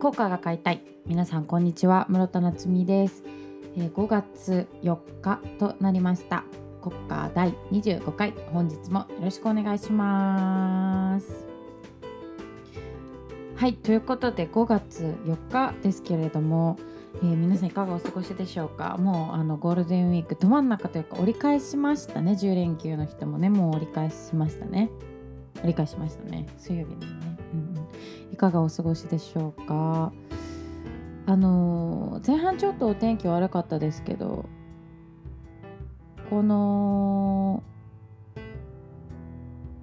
効果が買いたい。皆さんこんにちは。室田夏実です、えー5月4日となりました。国家第25回。本日もよろしくお願いします。はいということで5月4日ですけれども、えー皆さんいかがお過ごしでしょうか？もうあのゴールデンウィークど真ん中というか折り返しましたね。10連休の人もねもう折り返しましたね。折り返しましたね。水曜日にね、かがお過ごしでしょうか？あの前半ちょっとお天気悪かったですけどこの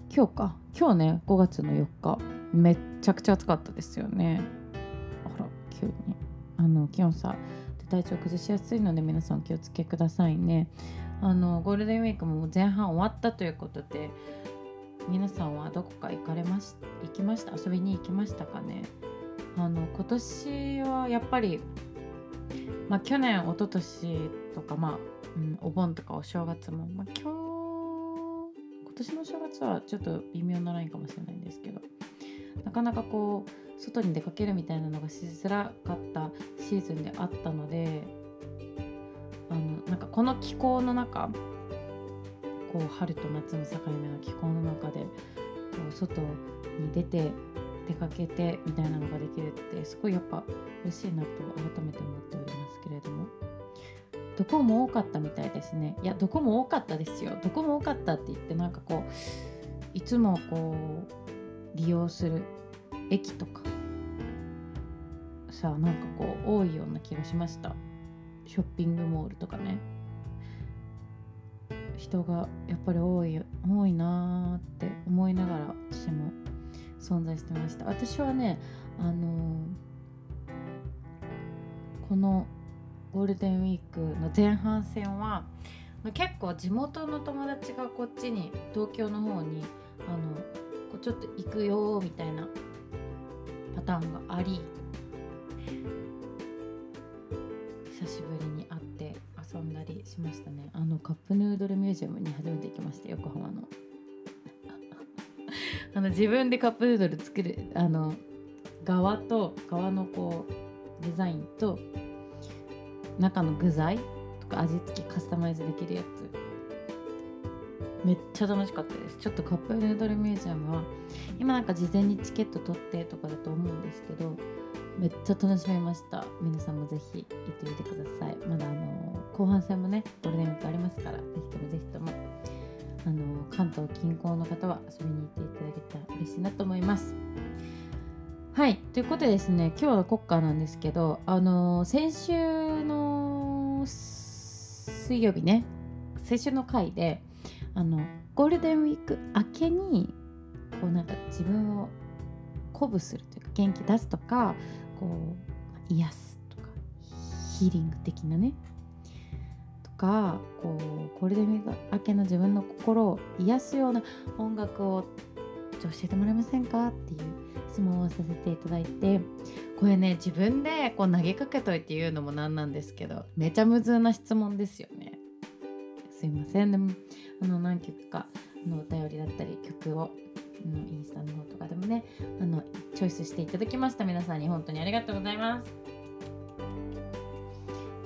今日か？今日ね5月の4日。めっちゃくちゃ暑かったですよね。あら急に。あの気温差。で体調崩しやすいので皆さんお気をつけくださいね。あのゴールデンウィークも前半終わったということで皆さんはどこか行かれまし行きました遊びに行きましたかね？あの今年はやっぱり、まあ、去年一昨年とか、まあうん、お盆とかお正月も、まあ、今日今年の正月はちょっと微妙なラインかもしれないんですけどなかなかこう外に出かけるみたいなのがしづらかったシーズンであったのであのなんかこの気候の中こう春と夏の境目の気候の中でこう外に出て出かけてみたいなのができるってすごいやっぱ嬉しいなと改めて思っておりますけれども。どこも多かったみたいですね。いやどこも多かったですよ。どこも多かったって言ってなんかこういつもこう利用する駅とかさなんかこう多いような気がしました。ショッピングモールとかね。人がやっぱり多い多いなーって思いながら私も存在してました。私はねあのーこのゴールデンウィークの前半戦は結構地元の友達がこっちに東京の方にあのこうちょっと行くよーみたいなパターンがあり久しぶりに会遊んだりしましたね。あのカップヌードルミュージアムに初めて行きました横浜の。あの自分でカップヌードル作るあの側と側のこうデザインと中の具材とか味付けカスタマイズできるやつ。めっちゃ楽しかったです。ちょっとカップヌードルミュージアムは今なんか事前にチケット取ってとかだと思うんですけどめっちゃ楽しめました。皆さんもぜひ行ってみてください。まだあの後半戦もねゴールデンウィークありますからぜひともぜひともあの関東近郊の方は遊びに行っていただけたら嬉しいなと思います。はいということでですね今日の国歌なんですけどあの先週の水曜日ね先週の回であのゴールデンウィーク明けにこうなんか自分を鼓舞するというか元気出すとかこう癒すとかヒーリング的なねかこうゴールデンウィーク明けの自分の心を癒すような音楽を教えてもらえませんか？っていう質問をさせていただいてこれね自分でこう投げかけといて言うのもなんなんですけどめちゃむずな質問ですよね。すいません。でもあの何曲かのお便りだったり曲をのインスタの方とかでもねあのチョイスしていただきました。皆さんに本当にありがとうございます。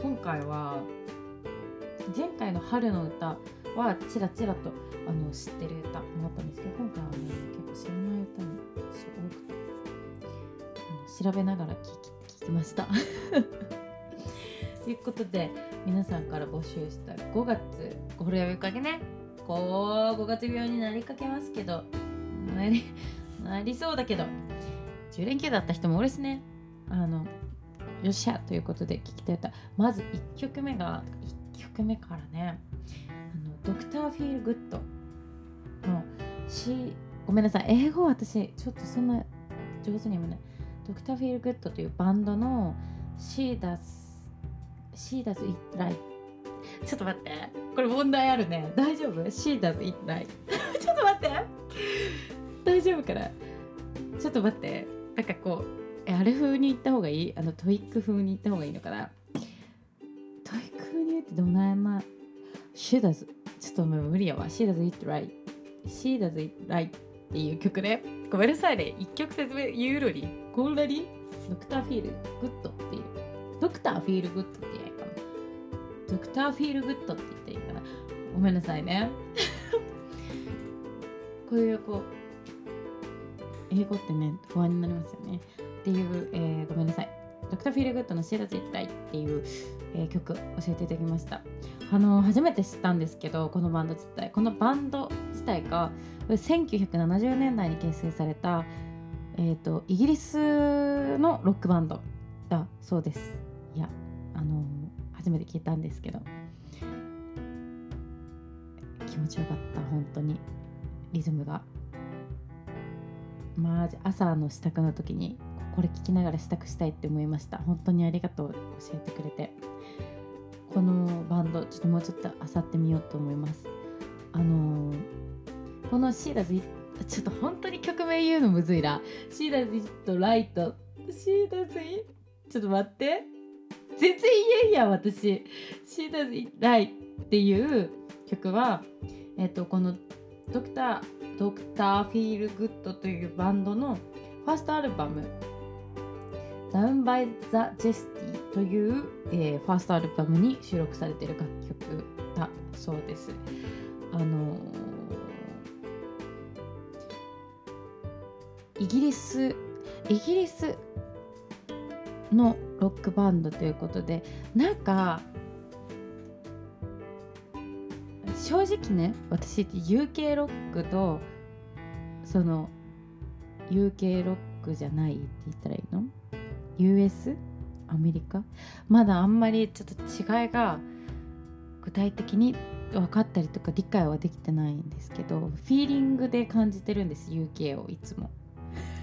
今回は前回の春の歌はちらちらとあの知ってる歌もあったんですけど今回はね結構知らない歌に多くて調べながら聞き聞きました。ということで皆さんから募集した5月ゴールデンウィークけね。こう5月病になりかけますけどなりなりそうだけど10連休だった人も多いですね。あのよっしゃということで聞きたい歌。まず1曲目が1目からねあの Dr. Feelgood。のしごめんなさい。英語私ちょっとそんな上手に読めない。Dr. Feelgood というバンドの She Does She Does It Right ちょっと待って。これ問題あるね。大丈夫 ?She Does It Right ちょっと待って。大丈夫かな？ちょっと待って。なんかこうあれ風に言った方がいい？あの TOEIC 風に言った方がいいのかな？ TOEIC ってどなやな She does ちょっともう無理やわ She does it right She does it right っていう曲ねごめんなさいね一曲説明言うのにこんなにドクターフィールグッドっていうドクターフィールグッドって言えばいかなドクターフィールグッドって言っていいかなごめんなさいねこういうこう英語ってね不安になりますよねっていう、えーごめんなさいドクターフィールグッドの「シーラ絶対」っていう、えー曲教えていただきました。あの初めて知ったんですけどこのバンド自体このバンド自体が1970年代に結成された、えー、とイギリスのロックバンドだそうです。いやあの初めて聞いたんですけど。気持ちよかった本当に。リズムが。まあ朝の支度の時にこれ聞きながら支度したいって思いました。本当にありがとう。教えてくれて。このバンドちょっともうちょっと漁ってみようと思います。あのーこのシーダズちょっと本当に曲名言うのむずいな。シーダズイットライト。シーダズイちょっと待って。全然言えんやん私。シーダズイライっていう曲はえっ、とこのドクタードクターフィールグッドというバンドのファーストアルバム Down by the Jesty という、えーファーストアルバムに収録されている楽曲だそうです。あのーイギリスイギリスのロックバンドということでなんか正直ね私 UK ロックとその UK ロックじゃないって言ったらいいの？US アメリカ？まだあんまりちょっと違いが具体的に分かったりとか理解はできてないんですけどフィーリングで感じてるんです UK をいつも。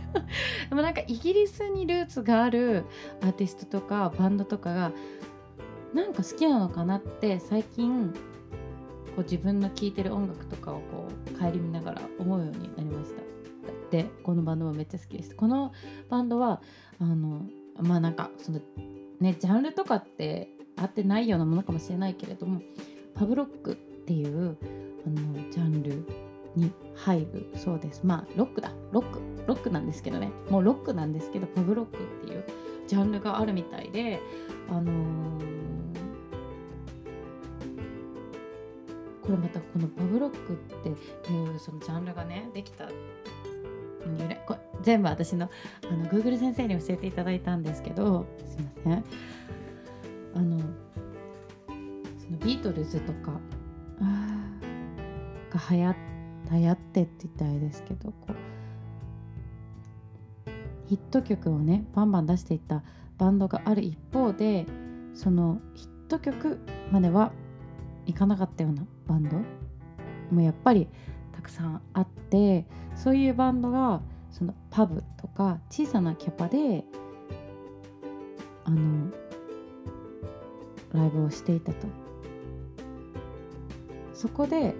でもなんかイギリスにルーツがあるアーティストとかバンドとかがなんか好きなのかなって最近こう自分の聴いてる音楽とかをこう顧みながら思うようになりました。でこのバンドもめっちゃ好きです。このバンドはあのまあなんかそのねジャンルとかって合ってないようなものかもしれないけれどもパブロックっていうあのジャンルに入るそうです。まあロックだ。ロック。ロックなんですけどね。もうロックなんですけどパブロックっていうジャンルがあるみたいであのーこれまたこのパブロックっていうそのジャンルがねできた由全部私のあの Google 先生に教えていただいたんですけどすいません。あのそのビートルズとかが流行流行ってって言ったらあれですけどこうヒット曲をねバンバン出していったバンドがある一方でそのヒット曲まではいかなかったようなバンドもやっぱりたくさんあってそういうバンドがそのパブとか小さなキャパであのライブをしていたと。そこで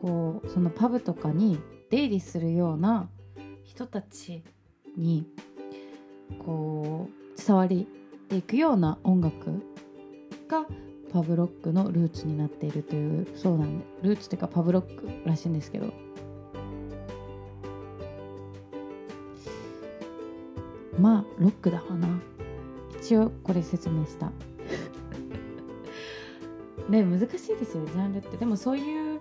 こうそのパブとかに出入りするような人たちにこう伝わりていくような音楽がパブロックのルーツになっているというそうなんでルーツっていうかパブロックらしいんですけど。ロックだわな。一応これ説明した。ね難しいですよジャンルって。でもそういう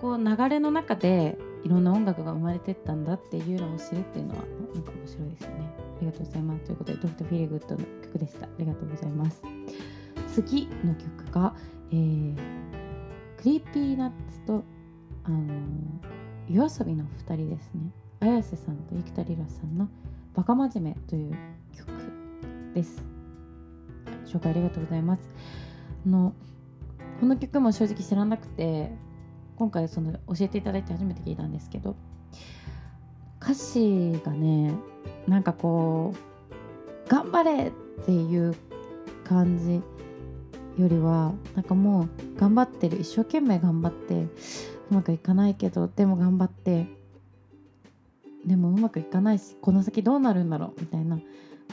こう流れの中でいろんな音楽が生まれてったんだっていうのを知るっていうのはなんか面白いですよね。ありがとうございます。ということで Dr. Feelgood の曲でした。ありがとうございます。次の曲が、えー、 Creepy Nuts とあの YOASOBI の2人ですね。綾瀬さんと幾田りらさんの「バカ真面目」という曲です。紹介ありがとうございます。あのこの曲も正直知らなくて今回その教えていただいて初めて聞いたんですけど歌詞がねなんかこう頑張れっていう感じよりはなんかもう頑張ってる一生懸命頑張ってうまくいかないけどでも頑張ってでもうまくいかないしこの先どうなるんだろうみたいな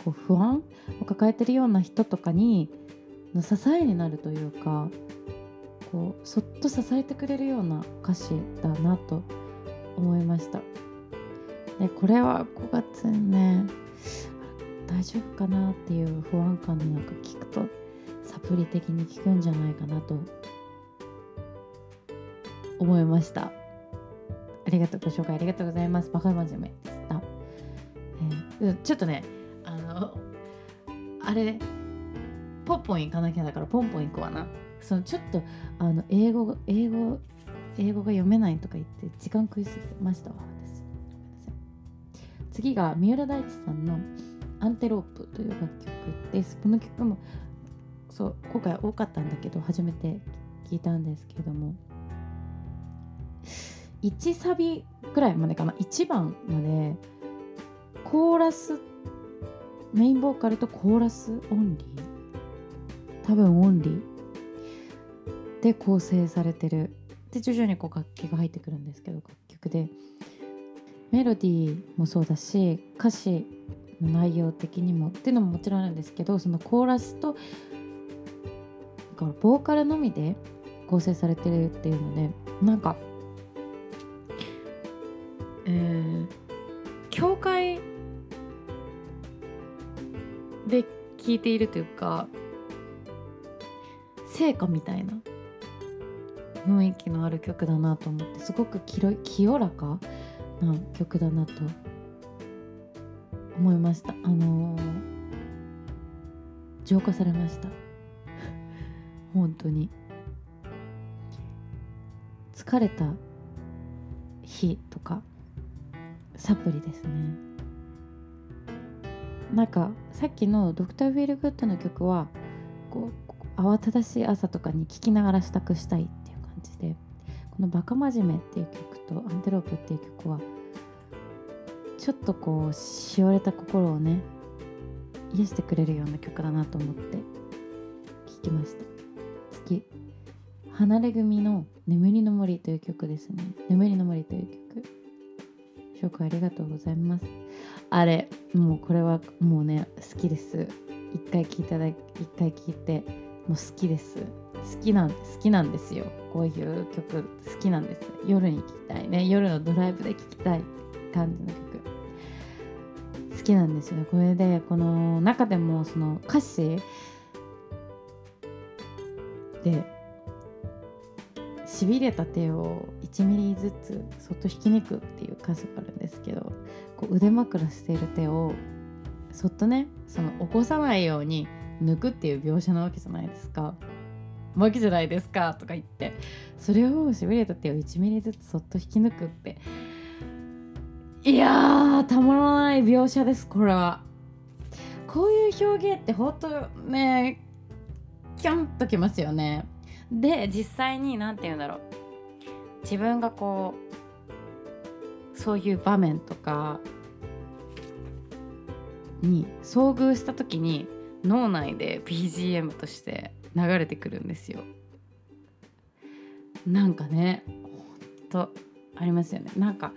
こう不安を抱えてるような人とかにの支えになるというかこうそっと支えてくれるような歌詞だなと思いました。でこれは5月にね大丈夫かなっていう不安感の中聞くとサプリ的に効くんじゃないかなと思いました。りがとうご紹介ありがとうございます。バカ真面目でした、えー、ちょっとねあのあれポンポン行かなきゃだからポンポン行くわな。そのちょっとあの英語英語英語が読めないとか言って時間食いすぎてましたわ。私。次が三浦大知さんの「アンテロープ」という楽曲です。この曲もそう今回多かったんだけど初めて聞いたんですけども。1サビぐらいまでかな？1番まで。コーラスメインボーカルとコーラスオンリー。多分オンリー。で構成されてる。で徐々にこう楽器が入ってくるんですけど楽曲で。メロディーもそうだし歌詞の内容的にも。っていうのももちろんあるんですけどそのコーラスとボーカルのみで構成されてるっていうのでなんかで聴いているというか聖歌みたいな雰囲気のある曲だなと思ってすごく清らかな曲だなと思いました。あのー、浄化されました。本当に。疲れた日とかサプリですね。なんかさっきの Dr. Feelgood の曲はこう慌ただしい朝とかに聴きながら支度したいっていう感じでこの「バカ真面目」っていう曲と「アンテロープ」っていう曲はちょっとこうしおれた心をね癒してくれるような曲だなと思って聴きました。次。離れ組の「眠りの森」という曲ですね「眠りの森」という曲。紹介ありがとうございます。あれもうこれはもうね好きです。一回聞いただ一回聞いてもう好きです。好きなん好きなんですよ。こういう曲好きなんです。夜に聴きたいね。夜のドライブで聴きたい感じの曲。好きなんですよね。これでこの中でもその歌詞でしびれた手を1ミリずつそっと引き抜くっていう歌詞があるんですけどこう腕枕している手をそっとねその起こさないように抜くっていう描写なわけじゃないですか。わけじゃないですかとか言ってそれをしびれた手を1ミリずつそっと引き抜くっていやーたまらない描写ですこれは。こういう表現ってほんとねキョンときますよね。で実際に何て言うんだろう自分がこうそういう場面とかに遭遇した時に脳内で BGM として流れてくるんですよ。なんかねほんとありますよね。なんか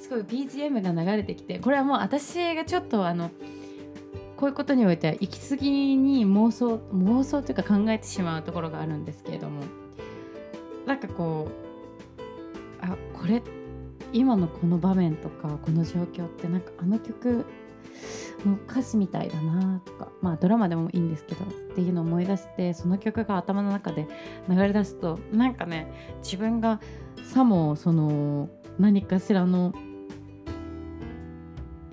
すごい BGM が流れてきてこれはもう私がちょっとあのこういうことにおいては行き過ぎに妄想妄想というか考えてしまうところがあるんですけれどもなんかこうあこれ今のこの場面とかこの状況ってなんかあの曲の歌詞みたいだなとかまあドラマでもいいんですけどっていうのを思い出してその曲が頭の中で流れ出すとなんかね自分がさもその何かしらの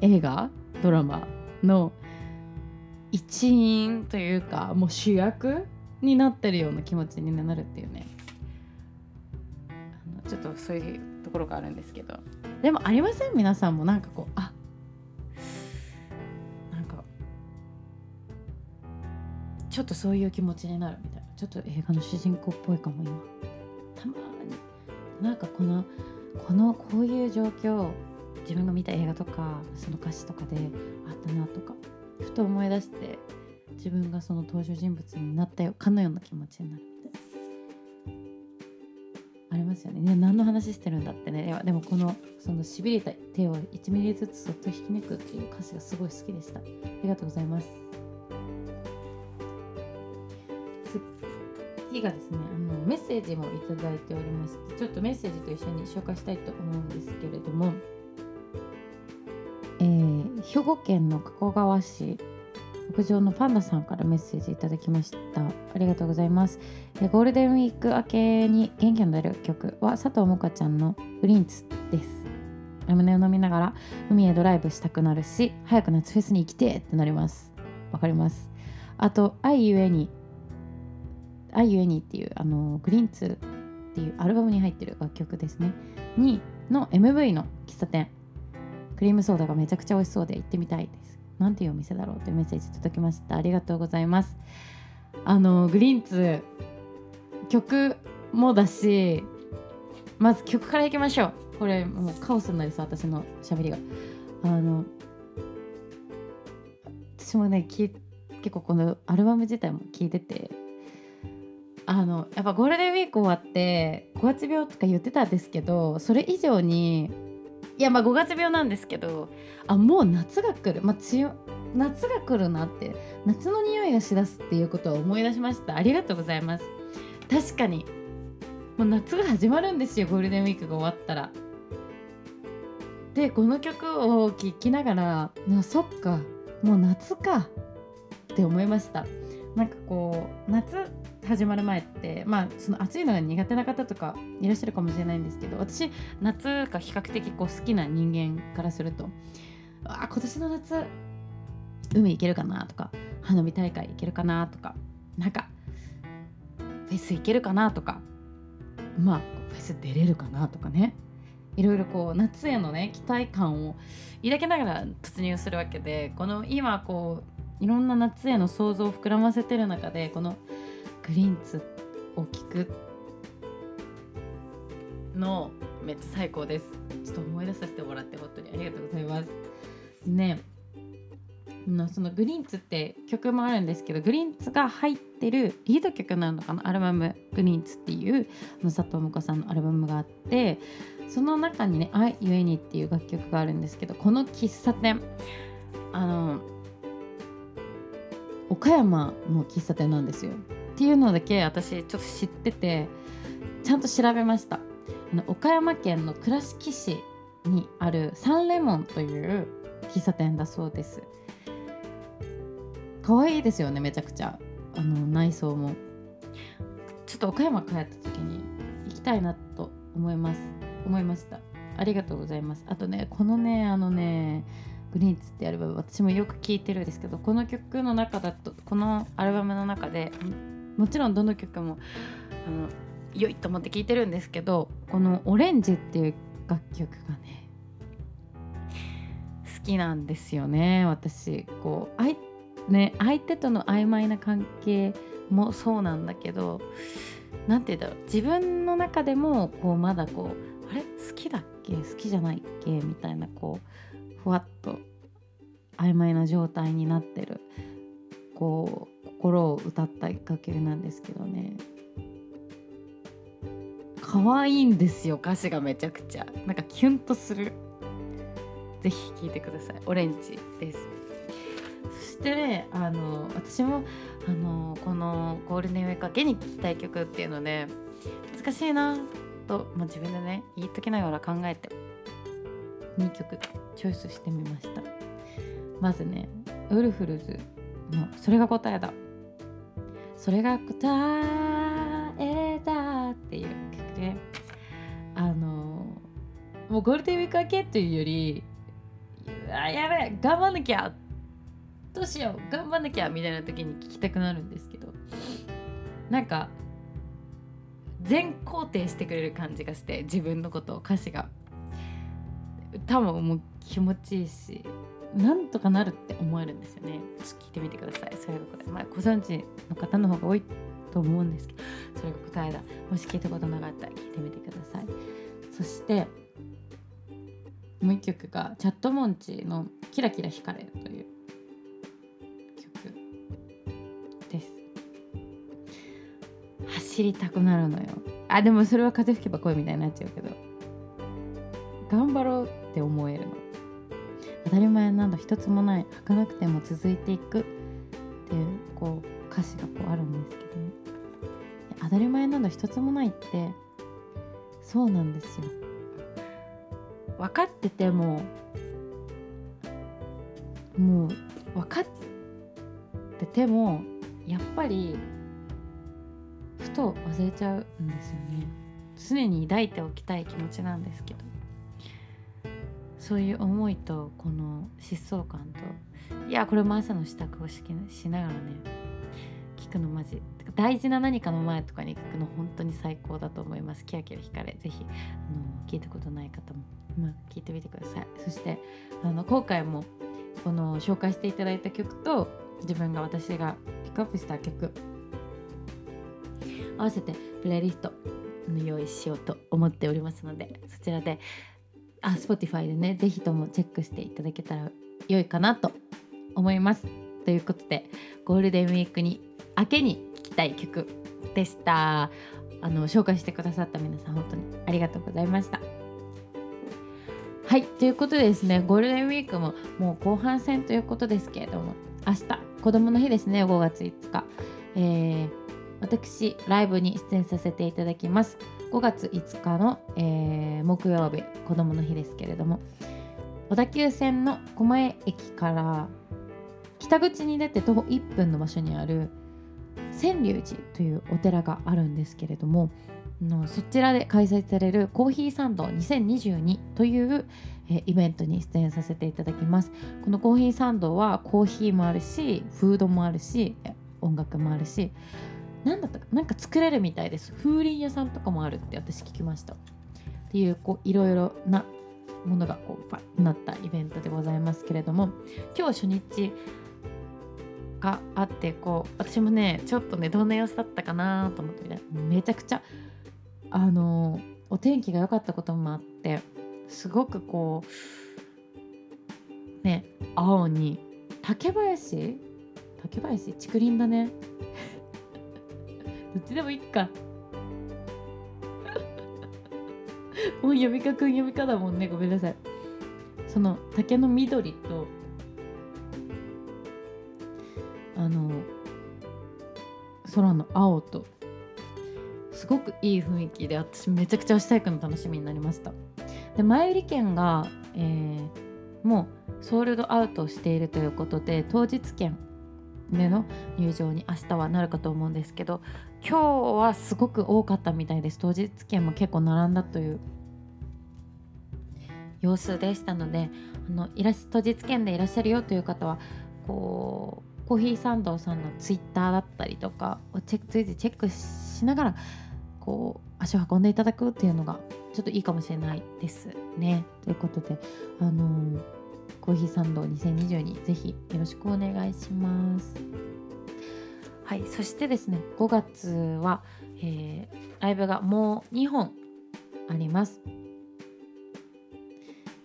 映画ドラマの一員というかもう主役になってるような気持ちになるっていうね。あのちょっとそういうところがあるんですけど。でもありません？皆さんもなんかこうあちょっとそういう気持ちになるみたいな。ちょっと映画の主人公っぽいかも今。たまになんかこのこのこういう状況自分が見た映画とかその歌詞とかであったなとかふと思い出して自分がその登場人物になったよかのような気持ちになる。みたいありますよねね何の話してるんだってねでもこのそのしびれた手を1ミリずつそっと引き抜くっていう歌詞がすごい好きでした。ありがとうございます。次がですねあのメッセージもいただいておりましてちょっとメッセージと一緒に紹介したいと思うんですけれども。え兵庫県の加古川市屋上のパンダさんからメッセージいただきました。ありがとうございます。えゴールデンウィーク明けに元気の出る曲は佐藤萌歌ちゃんのグリンツです。ラムネを飲みながら海へドライブしたくなるし早く夏フェスに行きてってなります。わかります。あと「愛ゆえに」「愛ゆえに」っていうあのグリーンツっていうアルバムに入ってる楽曲ですね。にの MV の喫茶店。クリームソーダがめちゃくちゃ美味しそうで行ってみたいです。なんていうお店だろうってメッセージ届きました。ありがとうございます。あのグリーンツ曲もだしまず曲からいきましょう。これもうカオスになりそう私のしゃべりが。あの私もね結構このアルバム自体も聴いててあのやっぱゴールデンウィーク終わって5月病とか言ってたんですけどそれ以上にいやまあ5月病なんですけどあもう夏が来る、まあ、梅雨夏が来るなって夏の匂いがしだすっていうことを思い出しました。ありがとうございます。確かに。もう夏が始まるんですよゴールデンウィークが終わったら。でこの曲を聴きながらなそっか。もう夏か。って思いました。なんかこう夏始まる前ってまあその暑いのが苦手な方とかいらっしゃるかもしれないんですけど私夏が比較的こう好きな人間からするとあ今年の夏海行けるかなとか花火大会行けるかなとかなんかフェス行けるかなとかまあフェス出れるかなとかね。いろいろこう夏へのね期待感を抱きながら突入するわけでこの今こういろんな夏への想像を膨らませてる中でこのグリーンツを聞く。のめっちゃ最高です。ちょっと思い出させてもらって本当にありがとうございます。ね。のそのグリーンツって曲もあるんですけどグリーンツが入ってるリード曲なのかな？アルバム「グリーンツ」っていう佐藤萌歌さんのアルバムがあってその中にね「愛ゆえに」っていう楽曲があるんですけどこの喫茶店。あの岡山の喫茶店なんですよ。っていうのだけ私ちょっと知っててちゃんと調べました。あの岡山県の倉敷市にあるサンレモンという喫茶店だそうです。可愛いですよねめちゃくちゃ。あの内装も。ちょっと岡山帰った時に行きたいなと思います。思いました。ありがとうございます。あとねこのねあのねグリーンツってアルバム私もよく聴いてるんですけどこの曲の中だとこのアルバムの中でもちろんどの曲もあの良いと思って聴いてるんですけどこの「オレンジ」っていう楽曲がね好きなんですよね私。こう相,、ね、相手との曖昧な関係もそうなんだけど何て言うんだろう自分の中でもこうまだこうあれ？好きだっけ？好きじゃないっけ？みたいなこうふわっと曖昧な状態になってるこう心を歌った楽曲なんですけどね。可愛いんですよ歌詞がめちゃくちゃ。なんかキュンとする。ぜひ聴いてください。オレンジです。そしてねあの私もあのこのゴールデンウィーク明けに聴きたい曲っていうので難しいなと、まあ、自分でね言いときながら考えて2曲チョイスしてみました。まずねウルフルズの「それが答えだ」それが答えだっていう曲であのもうゴールデンウィーク明けというよりあやべえ頑張んなきゃどうしよう頑張んなきゃみたいな時に聞きたくなるんですけどなんか全肯定してくれる感じがして自分のことを歌詞が。歌ももう気持ちいいしなんとかなるって思えるんですよね。聞いてみてください。それが答え。まあご存知の方の方が多いと思うんですけどそれが答えだ。もし聞いたことなかったら聞いてみてください。そしてもう一曲がチャットモンチの「キラキラ光れ」という曲です。走りたくなるのよ。あでもそれは風吹けば声みたいになっちゃうけど頑張ろうって思えるの。たり前など一つもない。儚くても続いていくっていうこう歌詞がこうあるんですけど、ね、当たり前など一つもないってそうなんですよ。分かっててももう分かっててもやっぱりふと忘れちゃうんですよね。常に抱いておきたい気持ちなんですけど。そういう思いとこの疾走感といやこれも朝の支度をししながらね聞くのマジ大事な何かの前とかに聞くの本当に最高だと思います。キラキラ光れぜひあの聞いたことない方も、まあ、聞いてみてください。そしてあの今回もこの紹介していただいた曲と自分が私がピックアップした曲合わせてプレイリストの用意しようと思っておりますのでそちらであ Spotify でね是非ともチェックしていただけたら良いかなと思います。ということでゴールデンウィークに明けに聴きたい曲でした。あの紹介してくださった皆さん本当にありがとうございました。はいということでですねゴールデンウィークももう後半戦ということですけれども明日子供の日ですね5月5日、えー、私ライブに出演させていただきます。5月5日の、えー、木曜日子供の日ですけれども小田急線の狛江駅から北口に出て徒歩1分の場所にある千隆寺というお寺があるんですけれどものそちらで開催されるコーヒーサンド2022という、えイベントに出演させていただきます。このコーヒーサンドはコーヒーもあるしフードもあるし音楽もあるし何だったかなんか作れるみたいです。風鈴屋さんとかもあるって私聞きました。っていうこういろいろなものがこうファなったイベントでございますけれども今日初日があってこう私もねちょっとねどんな様子だったかなと思ってめちゃくちゃあのお天気が良かったこともあってすごくこうね青に竹林？竹林？竹林？だねどっちでもいいか。もう読みかくん読みかだもんね。ごめんなさい。その竹の緑とあの空の青とすごくいい雰囲気で私めちゃくちゃ明日行くの楽しみになりました。で前売り券が、えー、もうソールドアウトしているということで当日券での入場に明日はなるかと思うんですけど今日はすごく多かったみたいです当日券も結構並んだという様子でしたのであのいらし当日券でいらっしゃるよという方はこうコーヒーサンドさんのツイッターだったりとかをチェック随時チェックしながらこう足を運んでいただくっていうのがちょっといいかもしれないですね。ということであのーコーヒーサンド2022ぜひよろしくお願いします。はい、そしてですね5月は、えー、ライブがもう2本あります。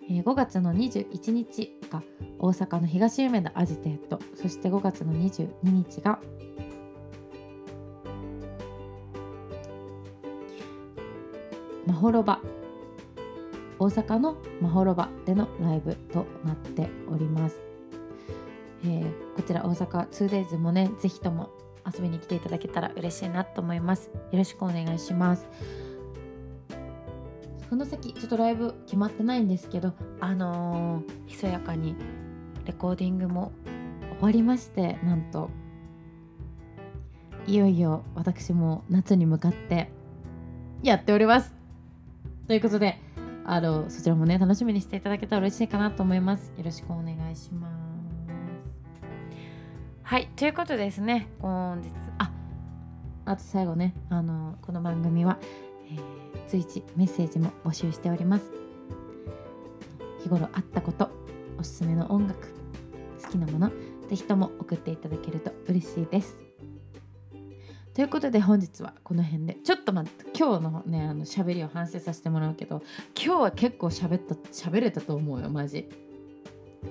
えー、5月の21日が大阪の東梅田アジテートそして5月の22日がまほろば大阪のまほろばでのライブとなっております、えー、こちら大阪 2days もねぜひとも遊びに来ていただけたら嬉しいなと思います。よろしくお願いします。その先ちょっとライブ決まってないんですけどあのー、ひそやかにレコーディングも終わりましてなんといよいよ私も夏に向かってやっております。ということであのそちらもね楽しみにしていただけたら嬉しいかなと思います。よろしくお願いします。はいということですね。本日ああと最後ねあのこの番組は、えー、随時メッセージも募集しております。日頃あったことおすすめの音楽好きなものぜひとも送っていただけると嬉しいです。ということで本日はこの辺で。ちょっと待って今日のねあの喋りを反省させてもらうけど今日は結構喋った喋れたと思うよマジ。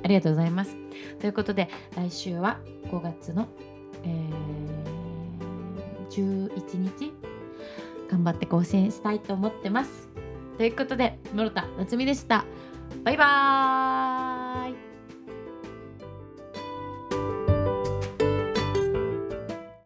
ありがとうございます。ということで来週は5月の、えー、11日頑張って更新したいと思ってます。ということで室田夏美でした。バイバーイ。